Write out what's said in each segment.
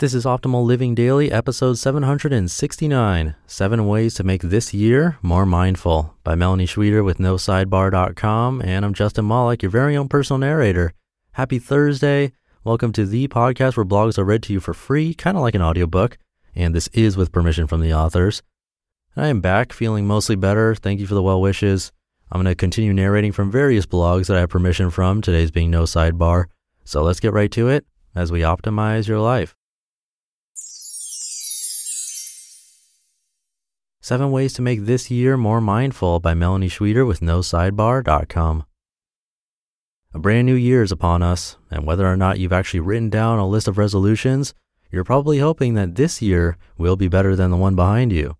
This is Optimal Living Daily, episode 769 Seven Ways to Make This Year More Mindful by Melanie Schweder with NoSidebar.com. And I'm Justin Malik, your very own personal narrator. Happy Thursday. Welcome to the podcast where blogs are read to you for free, kind of like an audiobook. And this is with permission from the authors. I am back feeling mostly better. Thank you for the well wishes. I'm going to continue narrating from various blogs that I have permission from, today's being No Sidebar. So let's get right to it as we optimize your life. Seven Ways to Make This Year More Mindful by Melanie Schweder with NoSidebar.com. A brand new year is upon us, and whether or not you've actually written down a list of resolutions, you're probably hoping that this year will be better than the one behind you.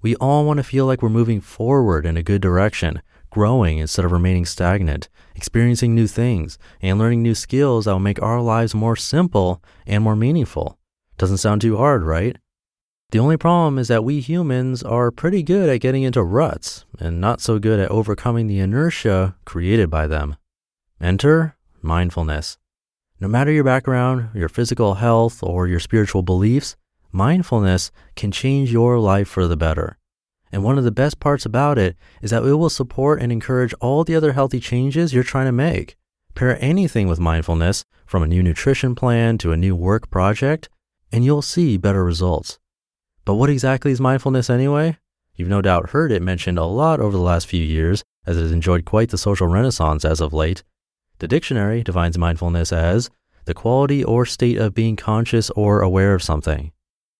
We all want to feel like we're moving forward in a good direction, growing instead of remaining stagnant, experiencing new things, and learning new skills that will make our lives more simple and more meaningful. Doesn't sound too hard, right? The only problem is that we humans are pretty good at getting into ruts and not so good at overcoming the inertia created by them. Enter mindfulness. No matter your background, your physical health, or your spiritual beliefs, mindfulness can change your life for the better. And one of the best parts about it is that it will support and encourage all the other healthy changes you're trying to make. Pair anything with mindfulness, from a new nutrition plan to a new work project, and you'll see better results. But what exactly is mindfulness anyway? You've no doubt heard it mentioned a lot over the last few years, as it has enjoyed quite the social renaissance as of late. The dictionary defines mindfulness as the quality or state of being conscious or aware of something,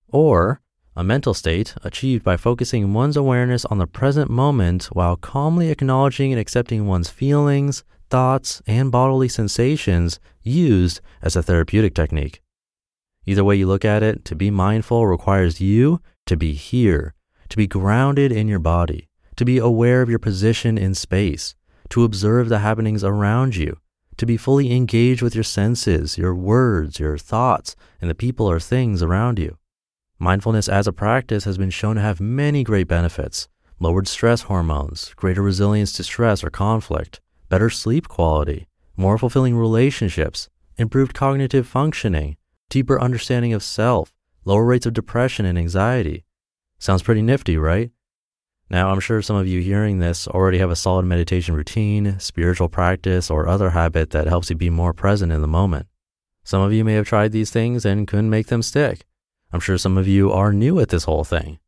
or a mental state achieved by focusing one's awareness on the present moment while calmly acknowledging and accepting one's feelings, thoughts, and bodily sensations used as a therapeutic technique. Either way you look at it, to be mindful requires you to be here, to be grounded in your body, to be aware of your position in space, to observe the happenings around you, to be fully engaged with your senses, your words, your thoughts, and the people or things around you. Mindfulness as a practice has been shown to have many great benefits lowered stress hormones, greater resilience to stress or conflict, better sleep quality, more fulfilling relationships, improved cognitive functioning, deeper understanding of self, lower rates of depression and anxiety. Sounds pretty nifty, right? Now, I'm sure some of you hearing this already have a solid meditation routine, spiritual practice, or other habit that helps you be more present in the moment. Some of you may have tried these things and couldn't make them stick. I'm sure some of you are new at this whole thing.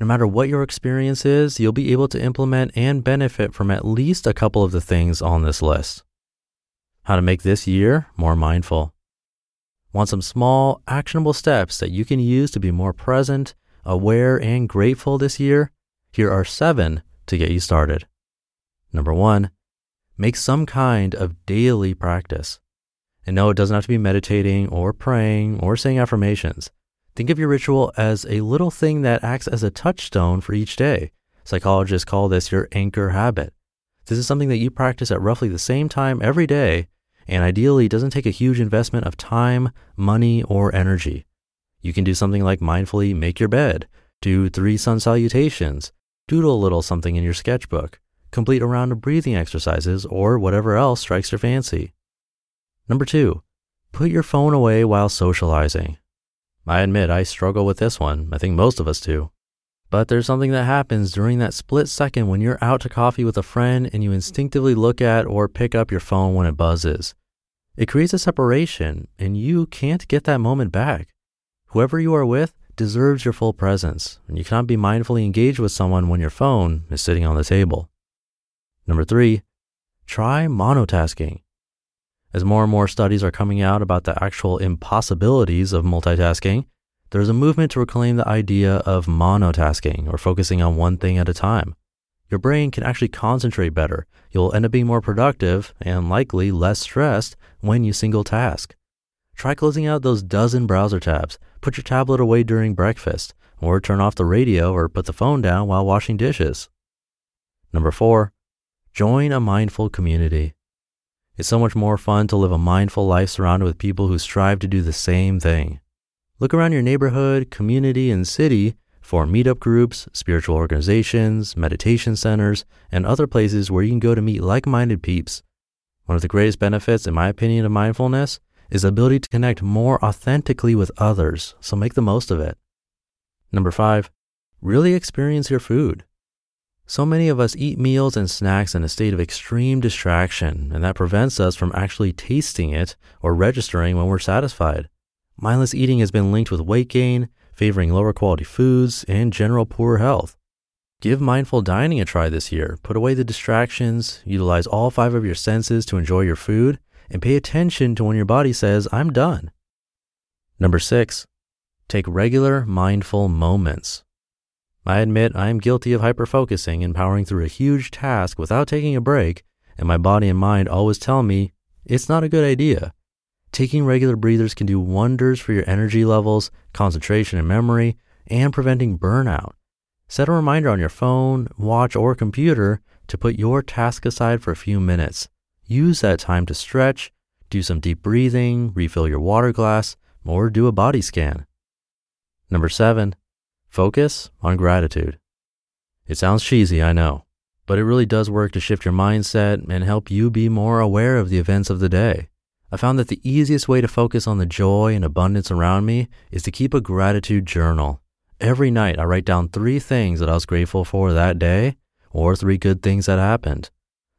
No matter what your experience is, you'll be able to implement and benefit from at least a couple of the things on this list. How to make this year more mindful. Want some small, actionable steps that you can use to be more present, aware, and grateful this year? Here are seven to get you started. Number one, make some kind of daily practice. And no, it doesn't have to be meditating or praying or saying affirmations. Think of your ritual as a little thing that acts as a touchstone for each day. Psychologists call this your anchor habit. This is something that you practice at roughly the same time every day and ideally doesn't take a huge investment of time, money, or energy. You can do something like mindfully make your bed, do three sun salutations, doodle a little something in your sketchbook, complete a round of breathing exercises, or whatever else strikes your fancy. Number two, put your phone away while socializing. I admit I struggle with this one. I think most of us do. But there's something that happens during that split second when you're out to coffee with a friend and you instinctively look at or pick up your phone when it buzzes. It creates a separation and you can't get that moment back. Whoever you are with deserves your full presence, and you cannot be mindfully engaged with someone when your phone is sitting on the table. Number three, try monotasking. As more and more studies are coming out about the actual impossibilities of multitasking, there's a movement to reclaim the idea of monotasking or focusing on one thing at a time. Your brain can actually concentrate better. You'll end up being more productive and likely less stressed when you single task. Try closing out those dozen browser tabs, put your tablet away during breakfast, or turn off the radio or put the phone down while washing dishes. Number four, join a mindful community. It's so much more fun to live a mindful life surrounded with people who strive to do the same thing. Look around your neighborhood, community, and city for meetup groups, spiritual organizations, meditation centers, and other places where you can go to meet like minded peeps. One of the greatest benefits, in my opinion, of mindfulness is the ability to connect more authentically with others, so make the most of it. Number five, really experience your food. So many of us eat meals and snacks in a state of extreme distraction, and that prevents us from actually tasting it or registering when we're satisfied. Mindless eating has been linked with weight gain, favoring lower quality foods, and general poor health. Give mindful dining a try this year. Put away the distractions, utilize all five of your senses to enjoy your food, and pay attention to when your body says, I'm done. Number six, take regular mindful moments. I admit I am guilty of hyperfocusing and powering through a huge task without taking a break, and my body and mind always tell me it's not a good idea. Taking regular breathers can do wonders for your energy levels, concentration and memory, and preventing burnout. Set a reminder on your phone, watch, or computer to put your task aside for a few minutes. Use that time to stretch, do some deep breathing, refill your water glass, or do a body scan. Number seven, Focus on gratitude. It sounds cheesy, I know, but it really does work to shift your mindset and help you be more aware of the events of the day. I found that the easiest way to focus on the joy and abundance around me is to keep a gratitude journal. Every night, I write down three things that I was grateful for that day or three good things that happened.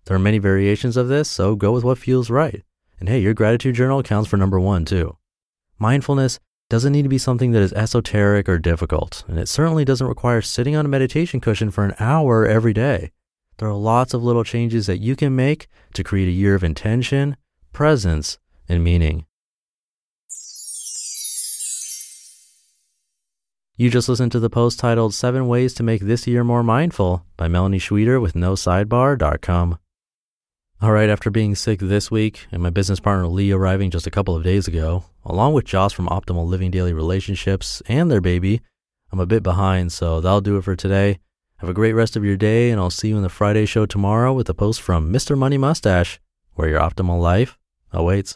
There are many variations of this, so go with what feels right. And hey, your gratitude journal counts for number one, too. Mindfulness doesn't need to be something that is esoteric or difficult, and it certainly doesn't require sitting on a meditation cushion for an hour every day. There are lots of little changes that you can make to create a year of intention, presence, and meaning. You just listened to the post titled Seven Ways to Make This Year More Mindful by Melanie Schweder with NoSidebar.com. All right, after being sick this week and my business partner Lee arriving just a couple of days ago, along with Joss from Optimal Living Daily Relationships and their baby, I'm a bit behind, so that'll do it for today. Have a great rest of your day, and I'll see you in the Friday show tomorrow with a post from Mr. Money Mustache, where your optimal life awaits.